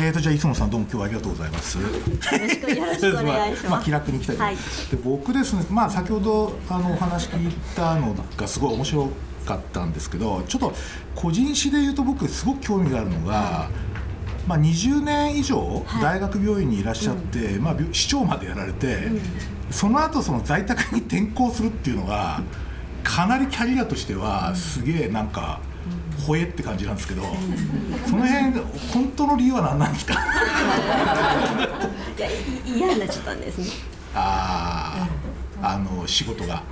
えーとじゃあ磯野さんどうも今日はありがとうございます。よろしくよろしくお願いします まあ気楽に行きたいと思い。で僕ですねまあ先ほどあのお話聞いたのがすごい面白かったんですけど、ちょっと個人史で言うと僕すごく興味があるのが。まあ、20年以上はい大学病院にいらっしゃって、まあ、病市長までやられて、その後その在宅に転校するっていうのがかなりキャリアとしてはすげえなんか、ほえって感じなんですけど、その辺本当の理由は何なんですか？いやい嫌になっちゃったんですね。あーあの仕事が。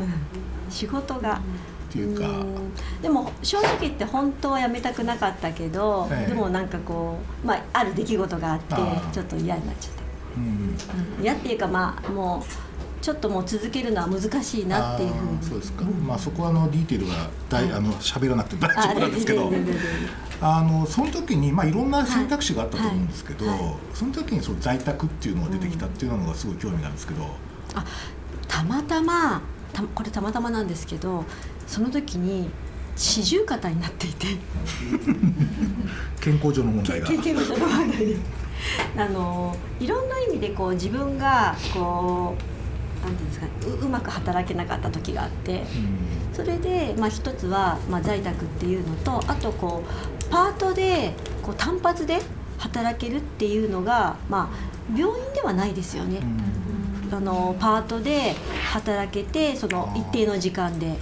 仕事が。っていうか。うん。でも正直言って本当は辞めたくなかったけど、ええ。でもなんかこう、まあ、ある出来事があってちょっと嫌になっちゃった。うん。嫌っていうかまあもうちょっともう続けるのは難しいなっていうふうに。そうですか、まあそこはあのディテールは大あの喋らなくて大丈夫なんですけどあのその時にまあいろんな選択肢があったと思うんですけど、はいはい。その時にその在宅っていうのが出てきたっていうのがすごい興味があるんですけど、あたまたまたこれたまたまなんですけどその時に四十肩になっていて。健康上の問題が。経験者の問題であのいろんな意味でこう自分がこうなんていうんですかううまく働けなかった時があってうん。それで、まあ、一つは、まあ、在宅っていうのとあとこうパートでこう単発で働けるっていうのが、まあ、病院ではないですよね。あのパートで働けてその一定の時間で。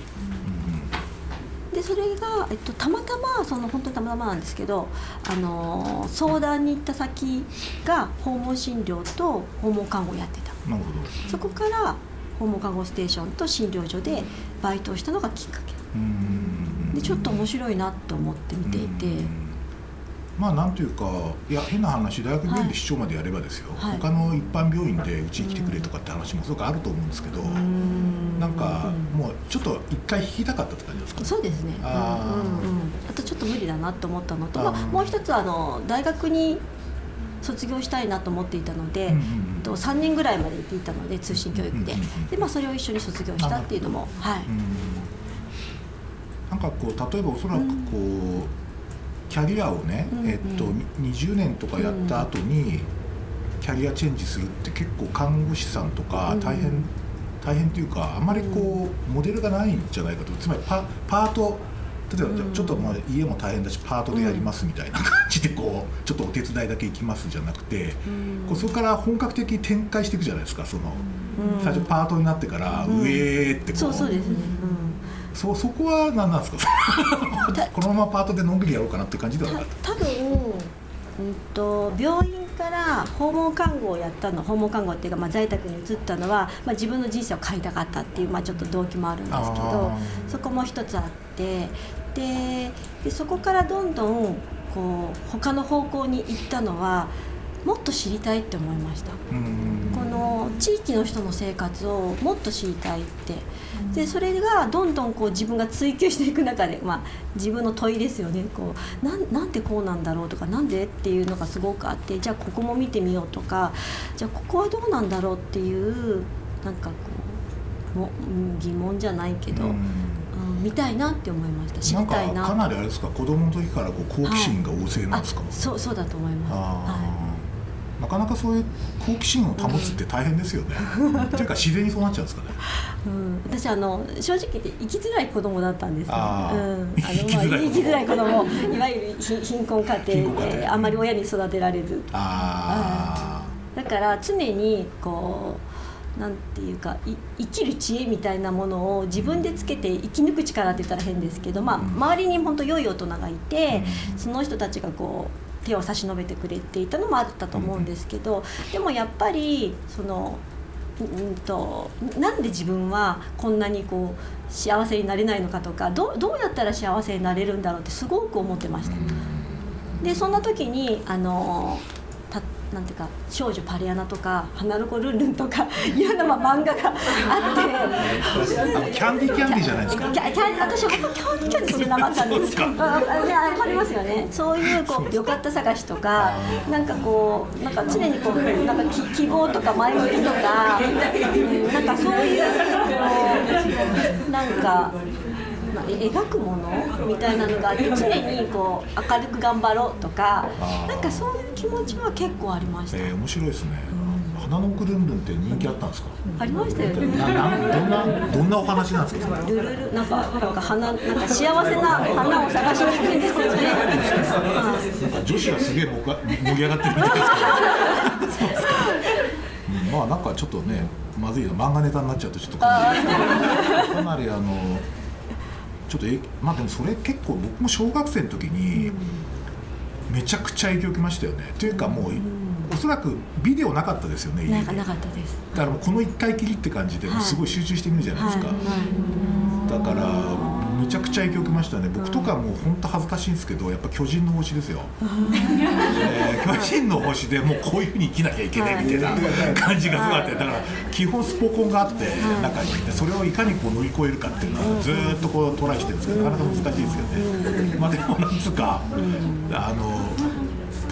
でそれが、えっと、たまたまその本当にたまたまなんですけどあの相談に行った先が訪問診療と訪問看護をやってたなるほど。そこから訪問看護ステーションと診療所でバイトをしたのがきっかけ。うん。でちょっと面白いなと思って見ていて、うん。まあなんというかいや変な話大学病院で市長までやればですよ、はい。他の一般病院でうちに来てくれとかって話もすごくあると思うんですけど、うん。なんかうん。もうちょっと一回引きたかったって感じですか？ねそうですね。あー。うんうんうん、あとちょっと無理だなと思ったのとまあ、もう一つはあの大学に卒業したいなと思っていたので、うんと3年ぐらいまで行っていたので通信教育で,、でまあ、それを一緒に卒業したっていうのも、はい。うんなんかこう例えばおそらくこう、キャリアをね、えっと、に20年とかやった後にキャリアチェンジするって結構看護師さんとかうん大変、大変っていうかあんまりこうモデルがないんじゃないかと。つまりパパート例えばちょっとまあ家も大変だしパートでやりますみたいな感じでこうちょっとお手伝いだけ行きますじゃなくて、うん。こうそこから本格的に展開していくじゃないですかその、うん。最初パートになってからうん。上へってこう、そうそうですね、そそこは何なんですか？たこのままパートでのんびりやろうかなっていう感じでうん、はなかった。多分、うん、と病院から訪問看護をやったの訪問看護っていうか、まあ、在宅に移ったのは、まあ、自分の人生を変えたかったっていう、まあ、ちょっと動機もあるんですけどそこも一つあってででそこからどんどんこう他の方向に行ったのはもっと知りたいって思いました。うんこの地域の人の生活をもっと知りたいって。でそれがどんどんこう自分が追求していく中で、まあ、自分の問いですよね。こうなんなんでこうなんだろうとかなんでっていうのがすごくあってじゃあここも見てみようとかじゃあここはどうなんだろうっていうなんかこうもうん疑問じゃないけど、見たいなって思いました。知りたいな。かなりあれですか子供の時からこう好奇心が旺盛なんですか、あそうそうだと思います。あはーなかなかそういう好奇心を保つって大変ですよね、っていうか自然にそうなっちゃうんですかね。いうん、私あの正直言って生きづらい子供だったんですね。あー。うん、あの生きづらい子供。まあ生きづらい子供。いわゆる貧貧困家貧庭。であんまり親に育てられず。あだから常にこうなんていうかい生きる知恵みたいなものを自分でつけて生き抜く力って言ったら変ですけど、まあ、うん周りに本当良い大人がいて、うんその人たちがこう手を差し伸べてくれていたのもあったと思うんですけど、でもやっぱりその。うんとなんで自分はこんなにこう幸せになれないのかとかどうどうやったら幸せになれるんだろうってすごく思ってました。でそんな時にあのたなんていうか少女パレアナとか花の子ルンルンとか いうのまあ漫画があって。キャンディーキャンディーじゃないですか？キャキャ私はキャンディーキャンディーじゃなかったんですけど。あありますよね。そういうこうよかった探しとかなんかこうなんか常にこうなんかき希望とか前向きとかうんなんかそういうこうなんかまあ、描くものみたいなのがあって常にこう明るく頑張ろうとかなんかそういう気持ちは結構ありました、えー、面白いですね、花の奥ルンルンって人気あったんですか？ありましたよね。ななどんなどんなお話なんですか？ルルルなんかなんか花なんか幸せな花を探しに行くんですけどね。女子がすげえ盛り上がってるみたいですけど。まあなんかちょっとねまずいな漫画ネタになっちゃうとちょっとかなりあのちょっとえまあでもそれ結構僕も小学生の時にめちゃくちゃ影響を受けましたよね。というかもう。おそらくビデオなかったですよね。なかったです。だからもうこの一回きりって感じで、すごい集中してみるじゃないですか。だからめちゃくちゃ影響を受けましたね。僕とかもう本当恥ずかしいんですけどやっぱ巨人の星ですよ、えー、巨人の星でもうこういうふうに生きなきゃいけないみたいな感じがすごいあってだから基本スポコンがあって中にいてそれをいかにこう乗り越えるかっていうのはずっとこうトライしてるんですけどなかなか難しいですよね。まあでもなんつうかあの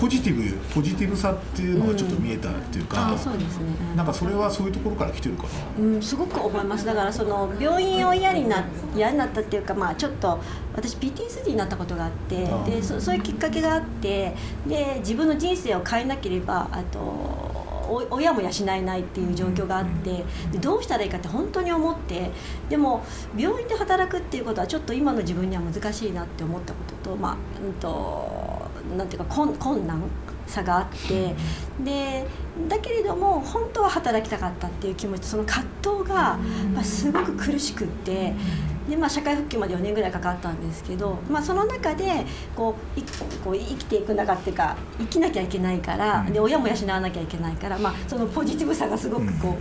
ポジティブポジティブさっていうのがちょっと見えたっていうか、うん、そうですね、なんかそれはそういうところから来てるかな、うん、すごく思います。だからその病院を嫌にな嫌になったっていうかまあちょっと私 PTSD になったことがあってでそそういうきっかけがあってで自分の人生を変えなければあと親も養えないっていう状況があってでどうしたらいいかって本当に思ってでも病院で働くっていうことはちょっと今の自分には難しいなって思ったこととまあうんとなんていうか困困難さがあってでだけれども本当は働きたかったっていう気持ちその葛藤が、まあ、すごく苦しくってで、まあ、社会復帰まで4年ぐらいかかったんですけど、まあ、その中でこういこう生きていく中っていうか生きなきゃいけないからで親も養わなきゃいけないから、まあ、そのポジティブさがすごくこ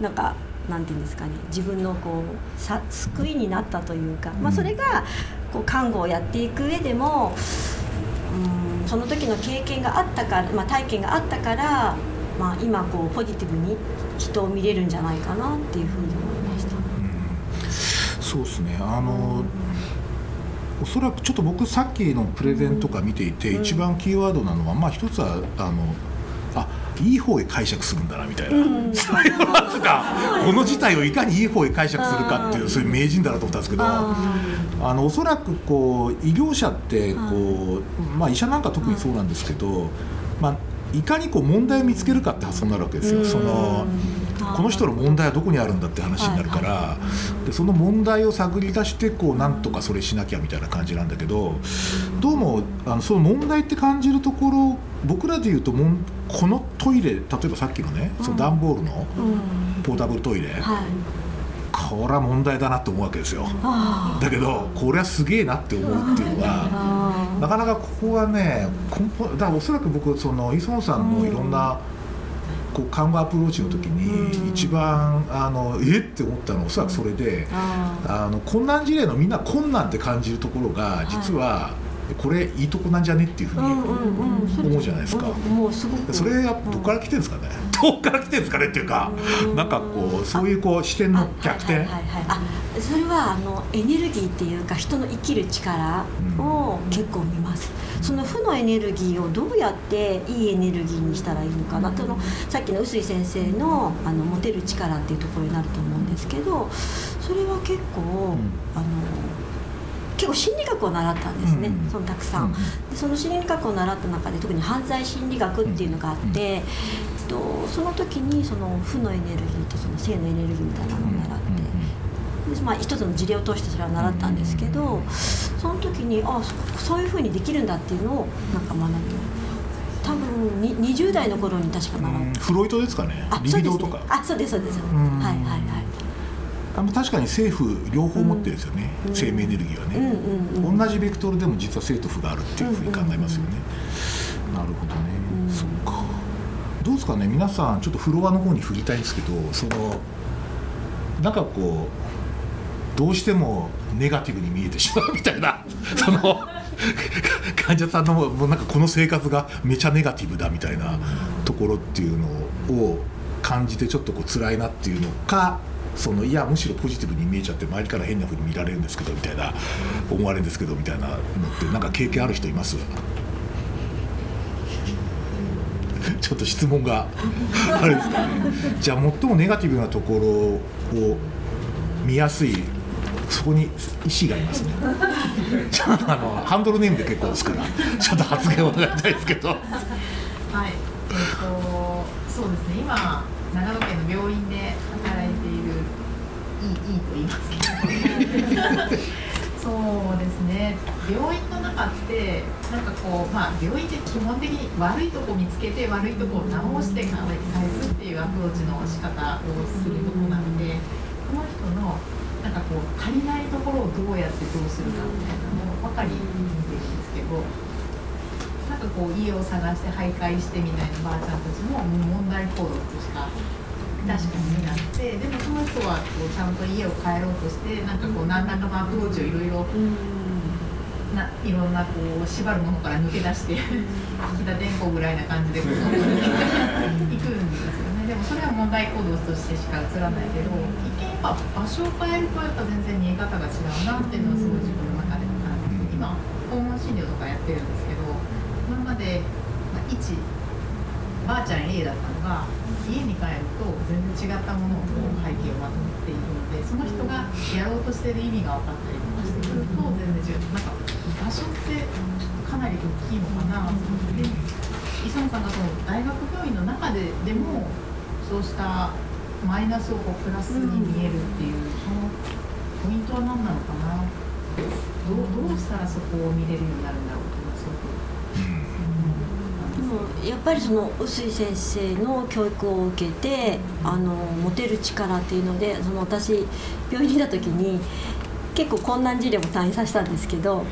うなんか。なんていうんですかね自分のこうさ救いになったというか、まあ、それがこう看護をやっていく上でもうんその時の経験があったから、まあ、体験があったから、まあ、今こうポジティブに人を見れるんじゃないかなっていうふうに思いました。うん、そうですね。あの、おそらくちょっと僕さっきのプレゼンとか見ていて、一番キーワードなのはまあ一つはあのあいい方へ解釈するんだなみたいな、うん、そういこの事態をいかにいい方へ解釈するかっていうそういう名人だなと思ったんですけどあのおそらくこう医療者ってこう、まあ、医者なんか特にそうなんですけど、まあ、いかにこう問題を見つけるかって発想になるわけですよ。そのこの人の問題はどこにあるんだって話になるから、でその問題を探り出してこうなんとかそれしなきゃみたいな感じなんだけどどうもあのその問題って感じるところ僕らでいうともんこのトイレ例えばさっきのね、その段ボールのポータブルトイレ、これは問題だなと思うわけですよ。だけどこれはすげえなって思うっていうのはなかなかここはね根本だからおそらく僕その磯野さんのいろんな、こう看護アプローチの時に一番あのえって思ったのはおそらくそれであの困難事例のみんな困難って感じるところが実は、これいいとこなんじゃねっていうふうに思うじゃないですか、それはどこから来てるんですかね、どこから来てるんですかねっていうか、なんかこうそういうこう視点の逆転。それはあのエネルギーっていうか人の生きる力を結構見ます、その負のエネルギーをどうやっていいエネルギーにしたらいいのかな？ってのさっきの臼井先生のあの持てる力っていうところになると思うんですけどそれは結構、あの結構心理学を習ったんですね、うん、そのたくさん、うん、でその心理学を習った中で特に犯罪心理学っていうのがあって、うん、とその時にその負のエネルギーとその性のエネルギーみたいなのを習って、でまあ、一つの事例を通してそれは習ったんですけどその時にあそういうふうにできるんだっていうのをなんか学んで多分に20代の頃に確か習ったフロイトですかね。リビドーとか。あそうですそうです。はいはいはいあの確かに政府両方持ってるんですよね、うん、生命エネルギーはね、うんうん、同じベクトルでも実は生と負があるっていうふうに考えますよね、なるほどね、そっか。どうですかね。皆さんちょっとフロアの方に振りたいんですけどそのなんかこうどうしてもネガティブに見えてしまうみたいな その患者さんのもうなんかこの生活がめちゃネガティブだみたいなところっていうのを感じてちょっとこう辛いなっていうのかそのいやむしろポジティブに見えちゃって周りから変なふうに見られるんですけどみたいな思われるんですけどみたいなのってなんか経験ある人います？ちょっと質問があれですか？ねじゃあ最もネガティブなところを見やすいそこに意思がありますね。ちょっとあのハンドルネームで結構ですからちょっと発言を願いたいです。けどはい。えーと、そうですね。今長野県の病院で働いているいいいいと言いますけどそうですね。病院の中ってなんかこうまあ病院って基本的に悪いとこ見つけて悪いとこを直して返すっていうアプローチの仕方をするとこなのでこの人のなんかこう足りないところをどうやってどうするかみたいなのを分かり見てるんですけどなんかこう家を探して徘徊してみたいなばあちゃんたちも問題行動としか確かになってでもその人はこうちゃんと家を帰ろうとしてなんかこう何らかのアプローチをいろいろないろんなこう縛るものから抜け出して引田電工ぐらいな感じでこう 行くんですよね。でもそれは問題行動としてしか映らないけど一見やっぱ場所を変えるとやっぱ全然見え方が違うなっていうのはすごい自分の中で今訪問診療とかやってるんですけど今まで、まあ、一ばあちゃん A だったのが家に帰ると全然違ったものをこう背景をまとめているのでその人がやろうとしてる意味が分かったりとかしてくると全然違う。なんか場所ってかなり大きいのかなと思って磯野さんがその大学病院の中ででもそうしたマイナスをこうプラスに見えるっていう、そのポイントは何なのかな？どうどうしたらそこを見れるようになるんだろう？やっぱりその臼井先生の教育を受けてあの持てる力っていうのでその私病院にいた時に結構困難事例も退院させたんですけど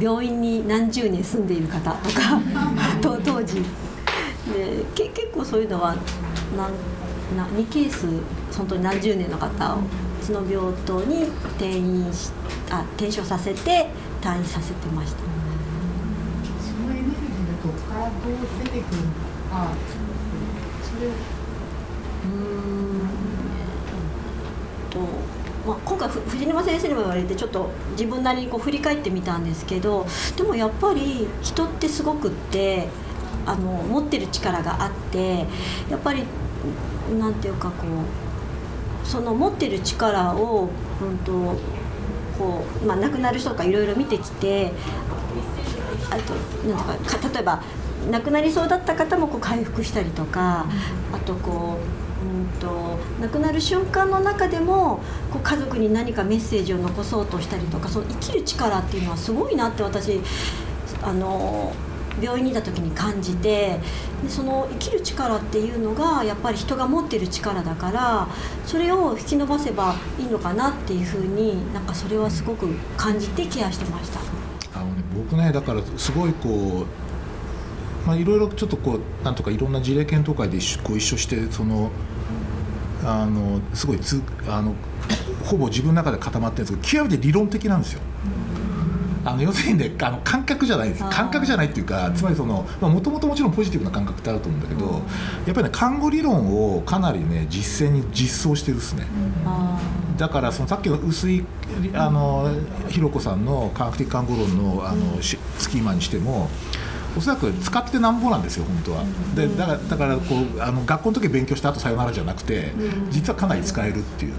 病院に何十年住んでいる方とか当時でけ結構そういうのはなな2ケース本当に何十年の方をうちの病棟に転院しあ転所させて退院させてました。どこからどう出てくるのかそれをうんと、まあ、今回藤沼先生にも言われてちょっと自分なりにこう振り返ってみたんですけどでもやっぱり人ってすごくってあの持ってる力があってやっぱりなんていうかこうその持ってる力を、うんとこうまあ、亡くなる人とかいろいろ見てきてあとなんとか例えば亡くなりそうだった方もこう回復したりとかあとこう、うんと、亡くなる瞬間の中でもこう家族に何かメッセージを残そうとしたりとかその生きる力っていうのはすごいなって私あの病院にいた時に感じてでその生きる力っていうのがやっぱり人が持ってる力だからそれを引き伸ばせばいいのかなっていうふうになんかそれはすごく感じてケアしてました。僕ねだからすごいこうまあいろいろちょっとこうなんとかいろんな事例検討会でご一緒してそのあのすごいつあのほぼ自分の中で固まってるんですけど極めて理論的なんですよ。あの要するにねあの感覚じゃないです。感覚じゃないっていうかつまりそのもともともちろんポジティブな感覚ってあると思うんだけど、やっぱりね看護理論をかなりね実践に実装してるですね。だからそのさっきの薄いあのひろこさんの科学的看護論のあのスキーマにしてもおそらく使ってなんぼなんですよ本当は。でだからだからこうあの学校の時勉強した後さよならじゃなくて実はかなり使えるっていう。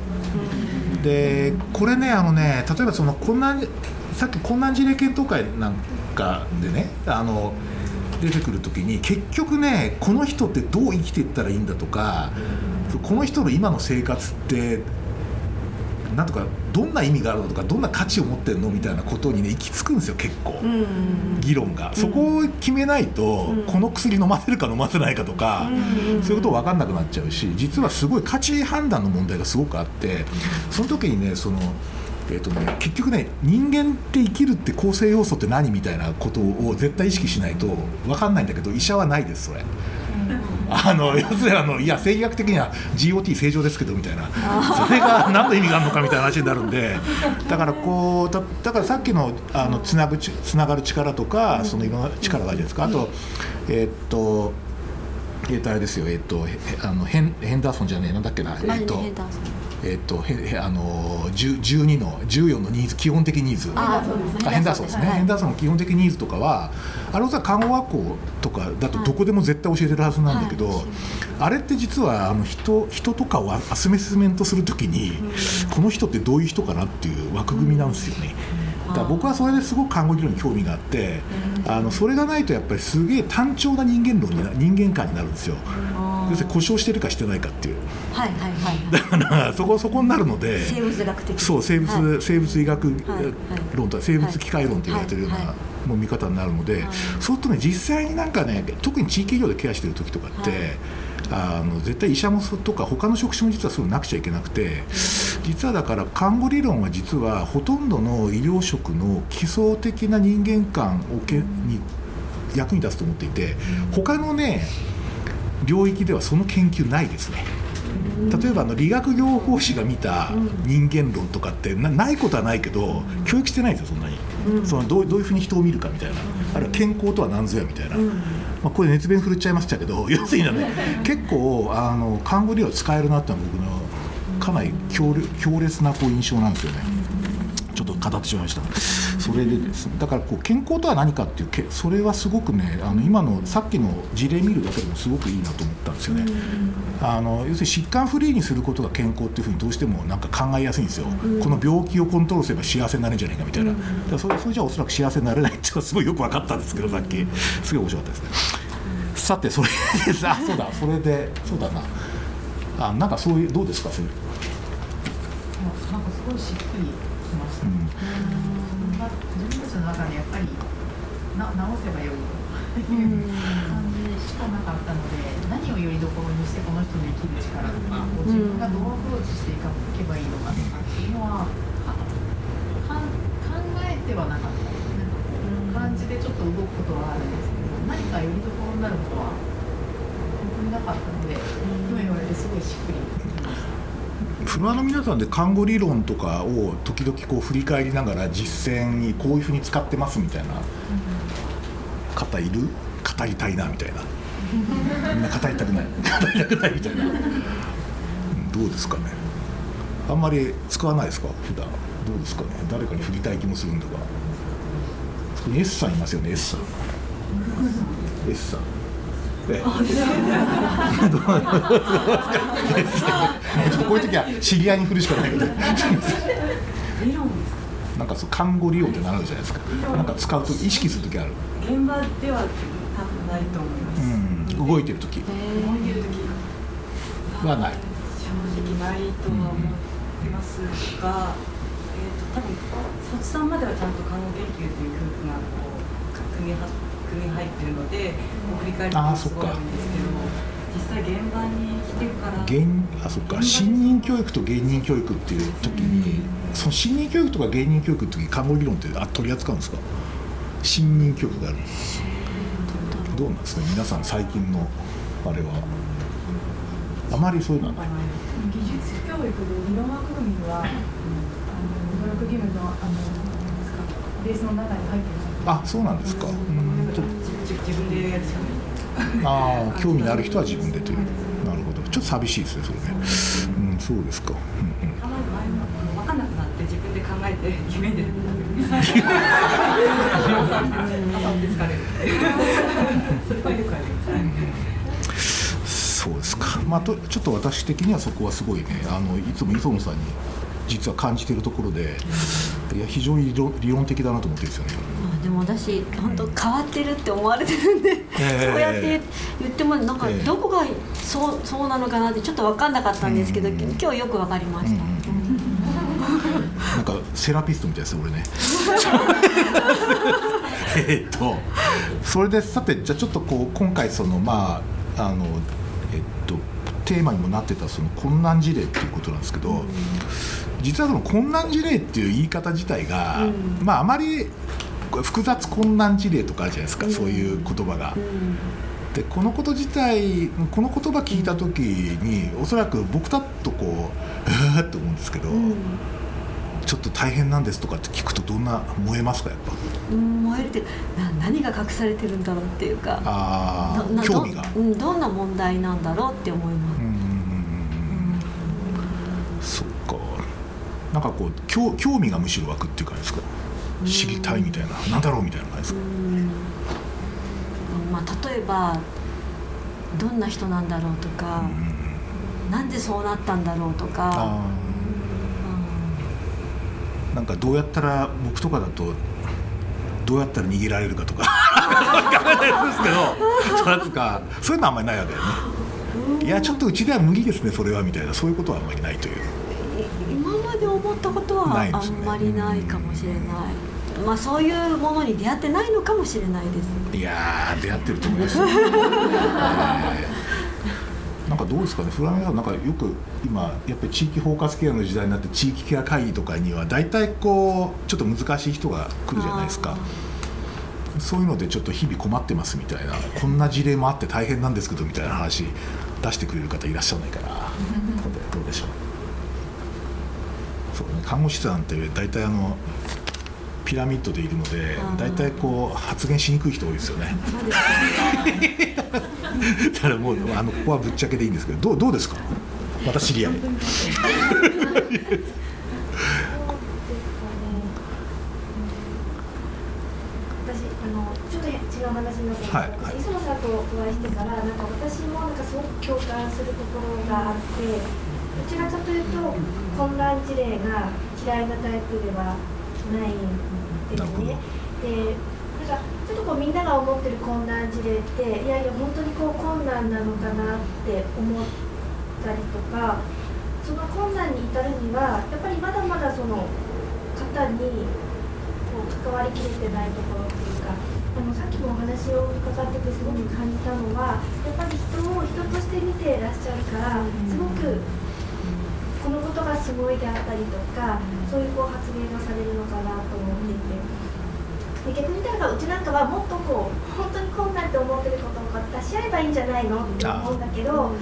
でこれねあのね例えばその困難さっき困難事例検討会なんかでねあの出てくる時に結局ねこの人ってどう生きていったらいいんだとかこの人の今の生活ってなんとかどんな意味があるのとかどんな価値を持ってるのみたいなことにね行き着くんですよ結構、議論が、そこを決めないと、この薬飲ませるか飲ませないかとか、そういうこと分かんなくなっちゃうし実はすごい価値判断の問題がすごくあってその時にねそのえーとね、結局ね人間って生きるって構成要素って何みたいなことを絶対意識しないと分かんないんだけど医者はないですそれ。あの要するにあのいや生理学的には GOT 正常ですけどみたいな。それが何の意味があるのかみたいな話になるんでだからこうだだからさっきのあのつなぐつながる力とかそのいろんな力があるじゃないですか。あとえー、っとえー、とあれですよ。えー、っとあのヘンヘンダーソンじゃねえなんだっけな。えー、っとえっとへあの12の14のニーズ基本的ニーズ。あそうですね。ヘンダーソンですね、はい。ヘンダーソンの基本的ニーズとかはあれはさ看護学校とかだとどこでも絶対教えてるはずなんだけど、はい。あれって実はあの人人とかをアアセメスメントするときに、この人ってどういう人かなっていう枠組みなんですよね。だから僕はそれですごく看護理論に興味があって、あのそれがないとやっぱりすげえ単調な人間論にな人間観になるんですよ。要するに故障してるかしてないかっていう。はいはいはい だからそこそこになるので。生物学的そう生物、はい。生物医学はい論とか生物機械論と言われてるようなもう見方になるので、はい。そうするとね実際になんかね特に地域医療でケアしてる時とかって、はい。あの絶対医者もそとか他の職種も実はそうなくちゃいけなくて実はだから看護理論は実はほとんどの医療職の基礎的な人間観をけに役に立つと思っていて他のね領域ではその研究ないですね。例えばあの理学療法士が見た人間論とかってなないことはないけど教育してないんですよそんなに、そのどうどういうふうに人を見るかみたいな。あるいは健康とは何ぞやみたいな、まあ、これ熱弁振るっちゃいましたけど 要するにね結構あの看護理は使えるなってのは僕のかなり強烈強烈なこう印象なんですよね。ちょっと語ってしまいました。それでですねだからこう健康とは何かっていうけそれはすごくねあの今のさっきの事例見るだけでもすごくいいなと思ったんですよね、あの要するに疾患フリーにすることが健康っていうふうにどうしてもなんか考えやすいんですよ、この病気をコントロールすれば幸せになるんじゃないかみたいな、だからそれそれじゃおそらく幸せになれないっていうのはすごいよく分かったんですけどさっきすごい面白かったですね。さてそれでさ そうだそれでそうだな。あなんかそういうどうですかそれ、なんかすごいしっくりきました、うん。まあ、自分たちの中でやっぱりな直せばよい。という感じしかなかったので何をよりどころにしてこの人の生きる力とかこう自分がどうアプローチしていけばいいのかとかっていうのは考えてはなかったですね。感じでちょっと動くことはあるんですけど何かよりどころになることは本当になかったので今言われてすごいしっくり。フロアの皆さんで看護理論とかを時々こう振り返りながら実践にこういうふうに使ってますみたいな方いる？語りたいなみたいな。みんな語りたくない。語りたくないみたいな。うんどうですかね。あんまり使わないですか？普段。どうですかね。誰かに振りたい気もするんだが。そこに S さんいますよね S さん S さんえどう こういう時は知り合いに振るしかないけどなんか？そう看護理論ってなるじゃないですか。なんか使うと意識する時ある、現場では多分ないと思います、うん、動いてる時動いてる時はない。正直ないとは思ってますが、えー、と多分卒さんまではちゃんと看護研究という教育がこう組みは組み入ってるのでもう振り返るとすごいあるんですけど実際現場に来てから芸あそっか。新任教育と芸人教育っていう時にその新任教育とか芸人教育の時に看護理論ってあ取り扱うんですか？新任教育がある。どうなんですか皆さん最近のあれは。あまりそういうのは。ない技術教育で理論枠組みは、あの努力義務のあのなんですかベースの中に入ってるあそうなんですか。うん。と自自分でやるしかない。ああ興味のある人は自分でという。なるほど。ちょっと寂しいですねそれね。うんそうですか、うんうん。たまに前もあの分かんなくなって自分で考えて決めてるそうですか、まあ、とちょっと私的にはそこはすごいねあのいつも磯野さんに実は感じているところでいや非常に理論的だなと思ってるんですよねあでも私本当変わってるって思われてるんで、ええ。そうやって言ってもなんかええ。どこがそうそうなのかなってちょっと分かんなかったんですけど、うん。今日よく分かりました、うんなんかセラピストみたいです俺ね。えっとそれでさてじゃあちょっとこう今回そのまああのえっとテーマにもなってたその困難事例っていうことなんですけど、実はその困難事例っていう言い方自体が、うん。まああまり複雑困難事例とかあるじゃないですか、うん。そういう言葉が。うん。でこのこと自体この言葉聞いた時におそらく僕だとこうえーって思うんですけど、うん。ちょっと大変なんですとかって聞くとどんな燃えますかやっぱ？うん燃えるってな何が隠されてるんだろうっていうかあな興味が。ど,、うん、どんな問題なんだろうって思います。うんそうか。なんかこう興興味がむしろ湧くっていう感じですか？知りたいみたいななんだろうみたいな感じですか？うん。まあ、例えばどんな人なんだろうとか、なんでそうなったんだろうとか、あー。なんかどうやったら僕とかだとどうやったら逃げられるかとか。考えるんですけどそうなんかそういうのはあんまりないわけだよね。いやちょっとうちでは無理ですねそれはみたいな。そういうことはあんまりないという。い今まで思ったことはあんまりないかもしれないまあそういうものに出会ってないのかもしれないです。いやー出会ってると思いますよ、えー。なんかどうですかね？フランスはなんかよく今やっぱり地域包括ケアの時代になって地域ケア会議とかには大体こうちょっと難しい人が来るじゃないですか。そういうのでちょっと日々困ってますみたいなこんな事例もあって大変なんですけどみたいな話出してくれる方いらっしゃらないかな。どうでしょう。そうね。看護師さんって大体あのピラミッドでいるので大体こう発言しにくい人多いですよね。だからもうあのここはぶっちゃけでいいんですけどどうどうですか？また知り合い。の話になったんですけど、はい磯野さんとお会いしてからなんか私もなんかすごく共感するところがあってどちらかというと混乱事例が嫌いなタイプではないんですね。でなんかちょっとこうみんなが思ってる混乱事例っていやいや本当にこう困難なのかなって思ったりとかその困難に至るにはやっぱりまだまだその方にこう関わりきれてないところっていうかあのさっきもお話を伺っててすごく感じたのはやっぱり人を人として見てらっしゃるからすごくこのことがすごいであったりとかそういうこう発言がされるのかなと思っていて。で逆に言ったらうちなんかはもっとこう本当に困難って思ってることを出し合えばいいんじゃないの？って思うんだけど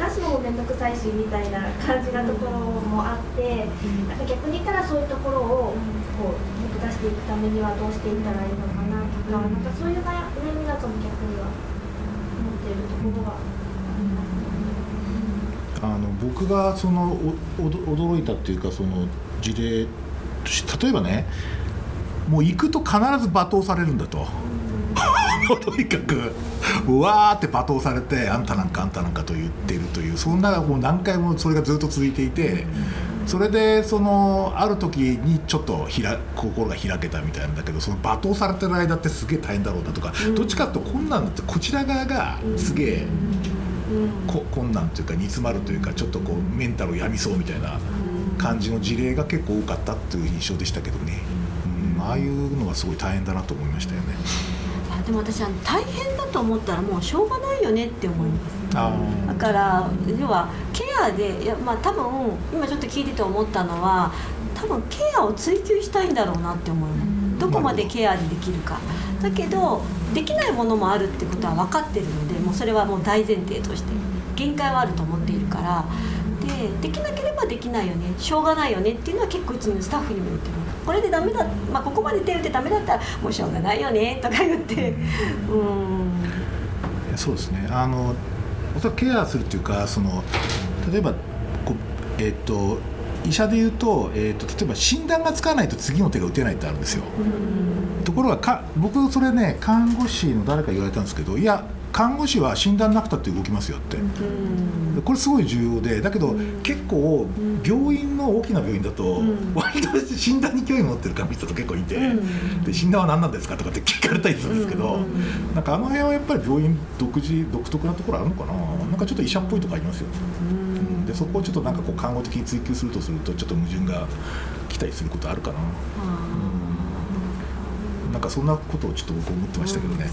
出すのも面倒くさいしみたいな感じなところもあってなんか逆に言ったらそういうところをこうもっと出していくためにはどうしていったらいいのかなとかなんかそういう悩みなんかも逆には思っているところがあの僕がそのお驚いたっていうかその事例として例えばねもう行くと必ず罵倒されるんだと。とにかくうわーって罵倒されてあんたなんかあんたなんかと言ってるというそんなもう何回もそれがずっと続いていてそれでそのある時にちょっとひら心が開けたみたいなんだけどその罵倒されてる間ってすげえ大変だろうなとかどっちかっていうと困難だってこちら側がすげえこ困難というか煮詰まるというかちょっとこうメンタルを病みそうみたいな感じの事例が結構多かったっていう印象でしたけどね、うん、ああいうのがすごい大変だなと思いましたよね。あでも私あの大変だと思ったらもうしょうがないよねって思います。あだから要はケアでいやまあ多分今ちょっと聞いてて思ったのは多分ケアを追求したいんだろうなって思うのどこまでケアでできるかだけどできないものもあるってことは分かってるのでもうそれはもう大前提として限界はあると思っているから。でできなければできないよねしょうがないよねっていうのは結構いつもスタッフにも言ってる。これでダメだ、まあ、ここまで手打ってダメだったらもうしょうがないよねとか言って。うん。そうですね。あのおそらくケアするっていうかその例えばこう、えっと医者で言うと,、えっと例えば診断がつかないと次の手が打てないってあるんですよ。ところがか僕それね看護師の誰か言われたんですけどいや看護師は診断なくたって動きますよって、これすごい重要でだけど、結構病院の大きな病院だと、割と診断に興味持ってる看護師さんと結構いて、で診断は何なんですかとかって 聞かれたりするんですけど、なんかあの辺はやっぱり病院独自独特なところあるのかな。なんかちょっと医者っぽいとこありますよでそこをちょっとなんかこう看護的に追求するとするとちょっと矛盾が来たりすることあるかな、なんかそんなことをちょっと僕思ってましたけどね、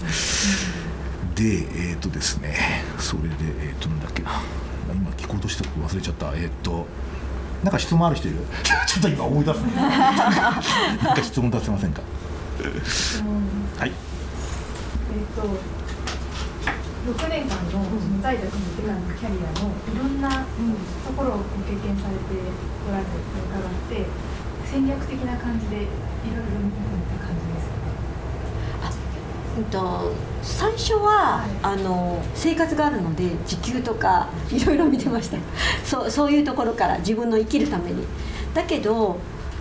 でえっ、とですね。それでえっ、となんだっけな。今聞こうとしたこと忘れちゃった。えっ、となんか質問ある人いる？ちょっと今思い出す。ね なんか質問出せませんか？はい。えっと6年間の在宅に行ってからのキャリアのいろんなところをご経験されておられると伺って戦略的な感じでいろいろ見てた感じですか？うんと最初はあの生活があるので時給とかいろいろ見てました。そうそういうところから自分の生きるために。だけど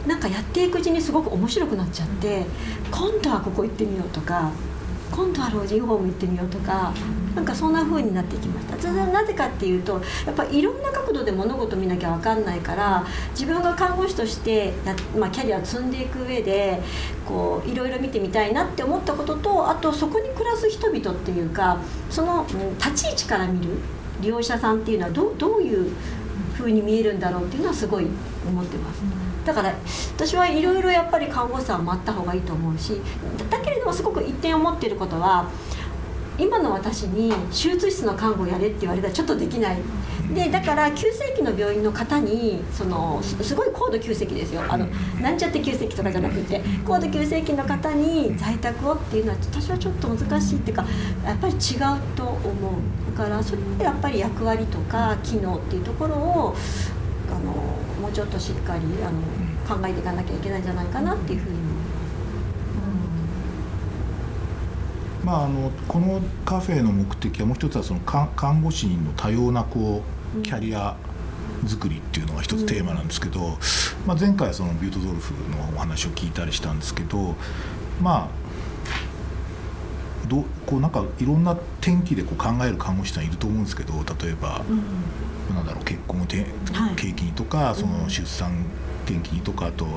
なんかやっていくうちにすごく面白くなっちゃって今度はここ行ってみようとか今度は老人ホーム行ってみようとかなんかそんな風になってきましたそれなぜかっていうとやっぱいろんな角度で物事見なきゃ分かんないから自分が看護師としてや、まあ、キャリアを積んでいく上でこういろいろ見てみたいなって思ったこととあとそこに暮らす人々っていうかその立ち位置から見る利用者さんっていうのはどどういう風に見えるんだろうっていうのはすごい思ってます。だから私はいろいろやっぱり看護師さんは待った方がいいと思うしだけれどもすごく一点思っていることは今の私に手術室の看護をやれって言われたらちょっとできない。でだから急性期の病院の方にそのすごい高度急性期ですよ。あのなんちゃって急性期とかじゃなくて高度急性期の方に在宅をっていうのは私はちょっと難しいっていうかやっぱり違うと思う。だからそれってやっぱり役割とか機能っていうところをあのうちょっとしっかりあの考えていかなきゃいけないんじゃないかなっていうふうに思まあ、あのこのカフェの目的はもう一つはその看看護師の多様なこうキャリア作りっていうのが一つテーマなんですけど、まあ、前回そのビュートドルフのお話を聞いたりしたんですけどまあどうこうなんかいろんな転機でこう考える看護師さんいると思うんですけど例えば、なんだろう結婚をてはい。契機にとか、その出産転機にとかあと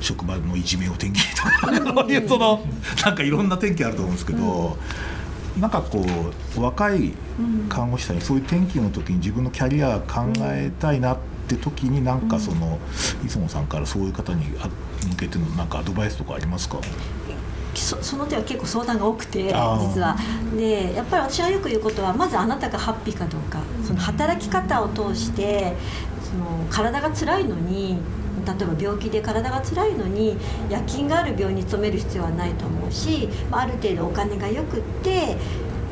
職場のいじめを転機にとか そういうそのなんかいろんな転機あると思うんですけど、なんかこう若い看護師さんにそういう転機の時に自分のキャリア考えたいなって時になんかその磯野さんからそういう方にあ向けてのなんかアドバイスとかありますか？そその手は結構相談が多くて実は。でやっぱり私はよく言うことはまずあなたがハッピーかどうかその働き方を通してその体が辛いのに例えば病気で体が辛いのに夜勤がある病院に勤める必要はないと思うし、まあ、ある程度お金がよくって、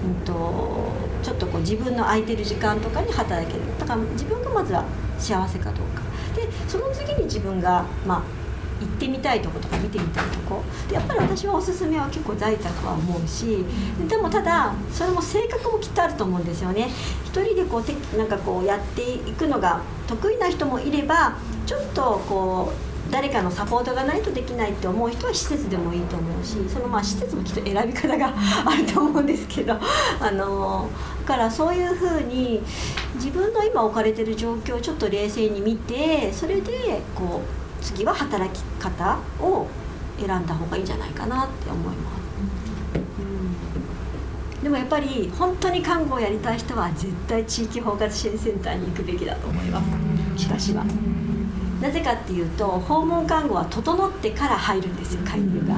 うん、とちょっとこう自分の空いてる時間とかに働ける。だから自分がまずは幸せかどうか。でその次に自分がまあ行ってみたいとことか見てみたいとこ。でやっぱり私はおすすめは結構在宅は思うしでもただそれも性格もきっとあると思うんですよね。一人でこうてなんかこうやっていくのが得意な人もいればちょっとこう誰かのサポートがないとできないって思う人は施設でもいいと思うしそのまあ施設もきっと選び方が あると思うんですけどあのだからそういうふうに自分の今置かれてる状況をちょっと冷静に見てそれでこう次は働き方を選んだ方がいいんじゃないかなって思います。うんでもやっぱり本当に看護をやりたい人は絶対地域包括支援センターに行くべきだと思います私は。なぜかっていうと訪問看護は整ってから入るんですよ介入が。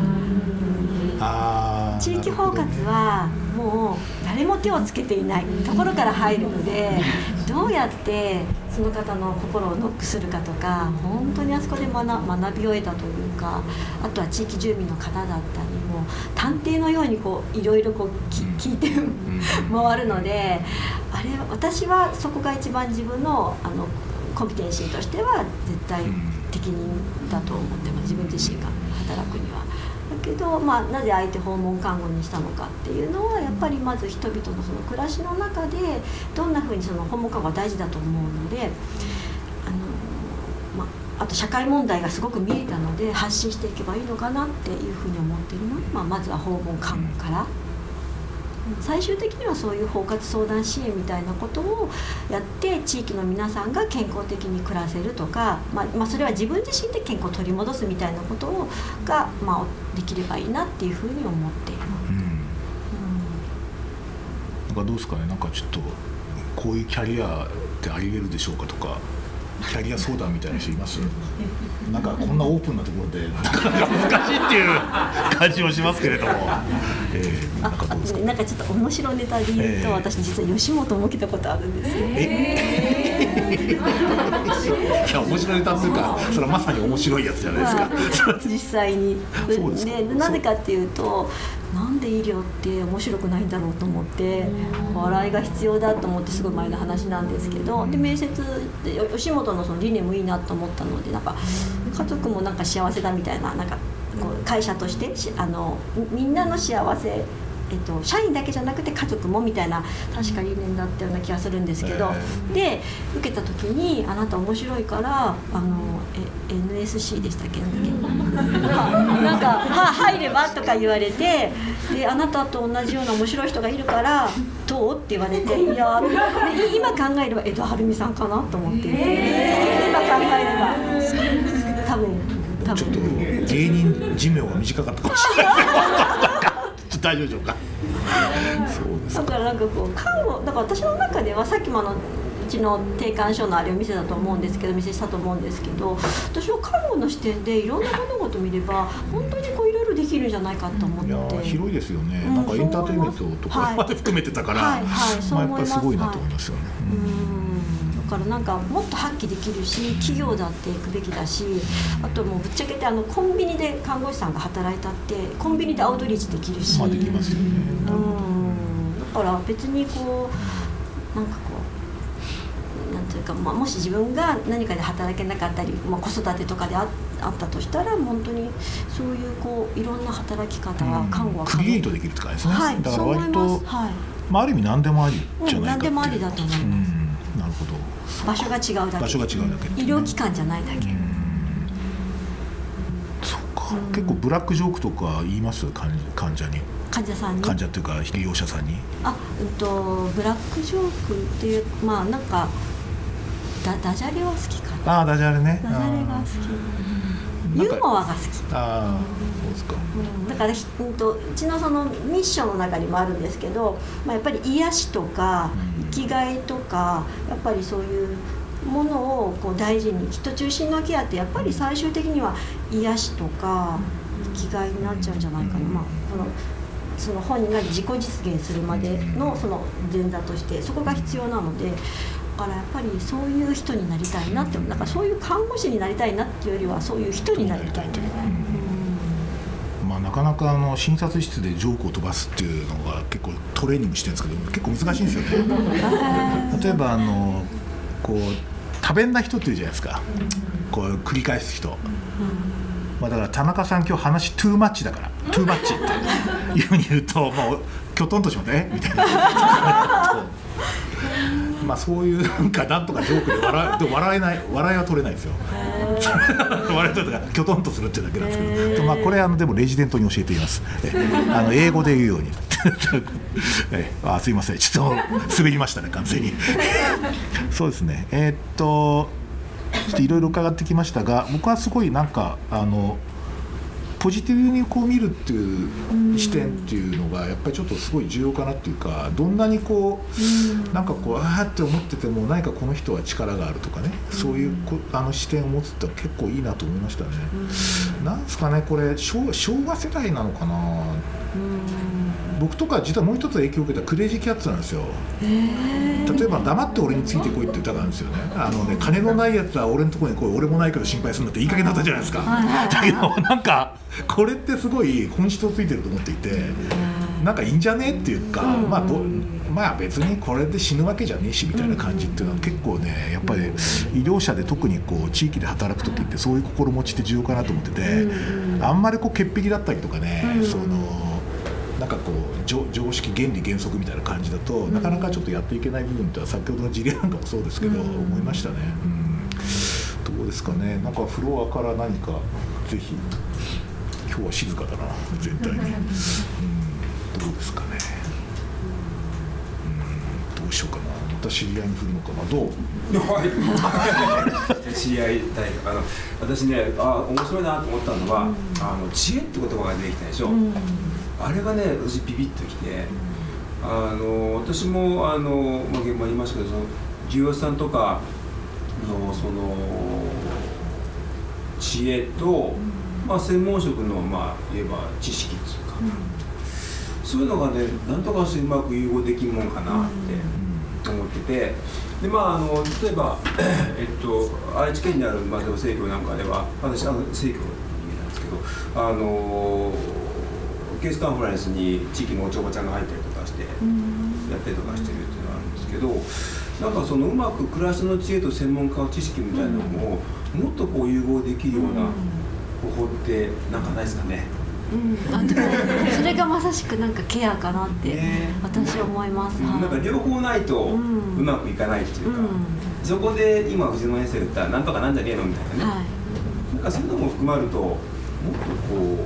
地域包括はもう誰も手をつけていない。ところから入るのでどうやってその方の心をノックするかとか本当にあそこで学学びを得たというかあとは地域住民の方だったりもう探偵のようにこういろいろこうき聞いて回るのであれ私はそこが一番自分のあのコンピテンシーとしては絶対適任だと思ってます。自分自身が働くにけど、まあ、なぜ相手訪問看護にしたのかっていうのはやっぱりまず人々のその暮らしの中でどんなふうにその訪問看護は大事だと思うのであの、まあ、と社会問題がすごく見えたので発信していけばいいのかなっていうふうに思ってるので、まあ、まずは訪問看護から。最終的にはそういう包括相談支援みたいなことをやって地域の皆さんが健康的に暮らせるとか、まあまあ、それは自分自身で健康を取り戻すみたいなことをが、まあ、できればいいなっていうふうに思っています。うん。うんなんかどうですかね？なんかちょっとこういうキャリアってあり得るでしょうかとかキャリア相談みたいな人います？なんかこんなオープンなところで なかなか難しいっていう感じもしますけれども、えー、あなんかどうですか？なんかちょっと面白いネタで言うと、ええ。私実は吉本も受けたことあるんですよ、いや面白いネタっていうかそれはまさに面白いやつじゃないですか、はい実際に。そうですか。でなぜかっていうとなんで医療って面白くないんだろうと思って笑いが必要だと思ってすごい前の話なんですけどで面接でよ吉本のその理念もいいなと思ったのでなんか家族もなんか幸せだみたいななんかこう会社としてしあのみみんなの幸せえっと、社員だけじゃなくて家族もみたいな確か理念だったような気がするんですけど、で受けた時に「あなた面白いからあのえ NSC でしたっけ？なんか は入れば?」とか言われてで「あなたと同じような面白い人がいるからどう?」って言われて「いやで今考えれば江戸晴美さんかなと思って。今考えれば。多分多分。ちょっと芸人寿命が短かったかもしれない 大丈夫でしょうか？そうですだからなんかこう看護だから私の中ではさっきもあのうちの定款書のあれを見せたと思うんですけど見せしたと思うんですけど私は看護の視点でいろんな物事見れば本当にこういろいろできるんじゃないかと思って。いやー広いですよね、うん。なんかエンターテインメントとかはいまで含めてたから、はい。はい。そうまあ、やっ思いますぱりすごいなと思いますよね、うんだからなんかもっと発揮できるし企業だっていくべきだしあともうぶっちゃけてあのコンビニで看護師さんが働いたってコンビニでアウトリーチできるし、まあできますよね、うん。だから別にこうなんかこうなんていうか、まあ、もし自分が何かで働けなかったり、まあ、子育てとかでああったとしたら本当にそういうこういろんな働き方は看護はクリエイトできるって感じですね、はい。だからそう思い割と、ます。はい。まあ、ある意味何でもありじゃないかっていう、うん何でもありだと思います。うん。なるほど場所が違うだけ。場所が違うだけ。って医療機関じゃないだけ、そっか、結構ブラックジョークとか言います？患患者に。患者さんに？患者っていうか利用者さんに？あうんとブラックジョークっていうまあなんかダダジャレは好きかな。ああダジャレね。ダジャレが好き。ユーモアが好き。ああそうですか。うん。だからひうんとうちのそのミッションの中にもあるんですけど、まあ、やっぱり癒しとかうん生きがいとかやっぱりそういうものをこう大事に人中心のケアってやっぱり最終的には癒しとか生きがいになっちゃうんじゃないかな、うんまあ、このその本人が自己実現するまでのその前座としてそこが必要なので。だからやっぱりそういう人になりたいなってなんかそういう看護師になりたいなっていうよりはそういう人になりたいな、まあ、なかなかあの診察室でジョークを飛ばすっていうのが結構トレーニングしてるんですけど結構難しいんですよね。例えばあのこう多弁な人っているじゃないですか？こう繰り返す人、まあ、だから田中さん今日話トゥーマッチだから。トゥーマッチっていうふうに言うともうきょとんとしますねみたいな。まあそういうなんかなんとかジョークで笑えでも笑えない笑いは取れないですよ笑い取れたからきょとんとするっていうだけなんですけど、まあこれあのでもレジデントに教えています。え あの英語で言うように。え。あすいません。ちょっと滑りましたね完全に。そうですね。えーっとちょっといろいろ伺ってきましたが僕はすごいなんかあのポジティブにこう見るっていう視点っていうのがやっぱりちょっとすごい重要かなっていうかどんなにこうなんかこうああって思ってても何かこの人は力があるとかねそういうこあの視点を持つって結構いいなと思いましたね。なんですかねこれ昭昭和世代なのかな？僕とか実はもう一つ影響を受けたクレイジーキャッツなんですよ。例えば「黙って俺についてこい」って歌があるんですよね。あのね金のないやつは俺のところに来い俺もないけど心配するんだっていい加減だったじゃないですか。だけどなんかこれってすごい本質をついてると思っていてなんかいいんじゃねっていうか、まあどまあ別にこれで死ぬわけじゃねえしみたいな感じっていうのは結構ねやっぱり医療者で特にこう地域で働く時ってそういう心持ちって重要かなと思っててあんまりこう潔癖だったりとかねそのなんかこう常常識原理原則みたいな感じだとなかなかちょっとやっていけない部分って先ほどの事例なんかもそうですけど思いましたね。うん。どうですかね？なんかフロアから何かぜひ今日は静かだな全体に、うん、どうですかね、うん、どうしようかな。また知り合いに振るのかな？どう？はい。知り合いたいあの私ねあ面白いなと思ったのは、あの知恵って言葉が出てきたでしょ、あれがね私ビビッときて、あの私もあの、まあ、現場にいましたけどその授業さんとかのその知恵と、まあ、専門職のまあ言えば知識っていうか、そういうのがねなんとかしてうまく融合できるもんかなって思ってて。でまあ、あの例えば、えっと、愛知県にある、まあ、でも生協なんかでは私あの生協なんですけどあのケースカンファレンスに地域のおちょばちゃんが入ったりとかしてやったりとかしてるっていうのがあるんですけどなんかそのうまく暮らしの知恵と専門家の知識みたいなのをもっとこう融合できるような方法ってなんかないですかね？うん、あでもそれがまさしくなんかケアかなってね。私思います、はい。なんか両方ないとううんまくいかないっていうか、うん。そこで今藤野先生が言ったなんとかなんじゃねえのみたいなね、はい。なんかそういうのも含まれるともっとこうん。う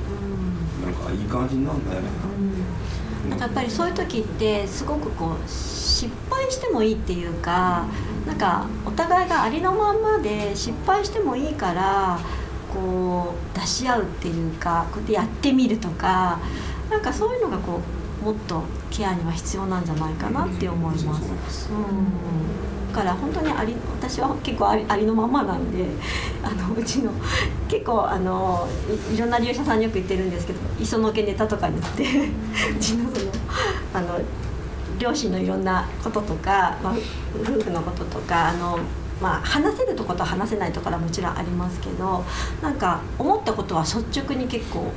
なんかいい感じなんだよね、うんな。んかやっぱりそういう時ってすごくこう失敗してもいいっていうかなんかお互いがありのまんまで失敗してもいいからこう出し合うっていうかこうやってやってみるとかなんかそういうのがこうもっとケアには必要なんじゃないかなって思います。そうん、だから本当にあり私は結構ありありのままなんで あのうちの結構あのいいろんな利用者さんによく言ってるんですけど磯のけネタとかに言ってうちのそのあの両親のいろんなこととか、まあ、夫婦のこととかあの、まあ、話せるとこと話せないところはもちろんありますけどなんか思ったことは率直に結構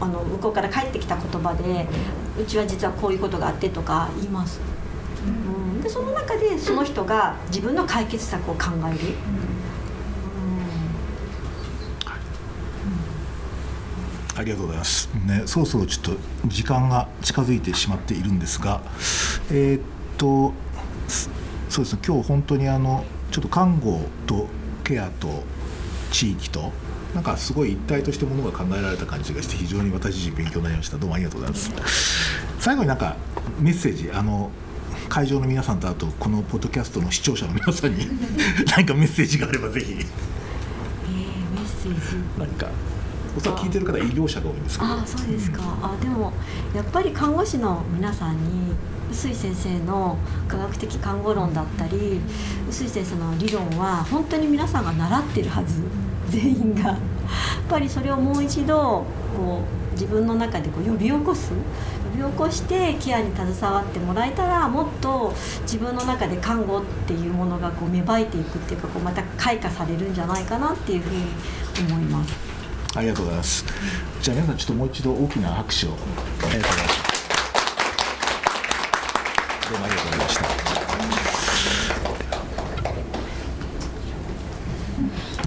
あの向こうから返ってきた言葉でうちは実はこういうことがあってとか言います。うん、でその中でその人が自分の解決策を考える。ありがとうございます。ね、そろそろちょっと時間が近づいてしまっているんですが、えーっと、すそうですね、今日本当にあのちょっと看護とケアと地域と。なんかすごい一体としてものが考えられた感じがして非常に私自身勉強になりました。どうもありがとうございます。最後になんかメッセージあの会場の皆さんとあとこのポッドキャストの視聴者の皆さんに 何かメッセージがあればぜひ。えー、メッセージ。何かおそらく聞いてる方は医療者が多いんですけど。あそうですか、あでもやっぱり看護師の皆さんに臼井先生の科学的看護論だったり臼井先生の理論は本当に皆さんが習ってるはず全員がやっぱりそれをもう一度こう自分の中でこう呼び起こす呼び起こしてケアに携わってもらえたらもっと自分の中で看護っていうものがこう芽生えていくっていうかこうまた開花されるんじゃないかなっていうふうに思います。ありがとうございます。じゃあ皆さんちょっともう一度大きな拍手をありがとうございました。どうもありがとうございました。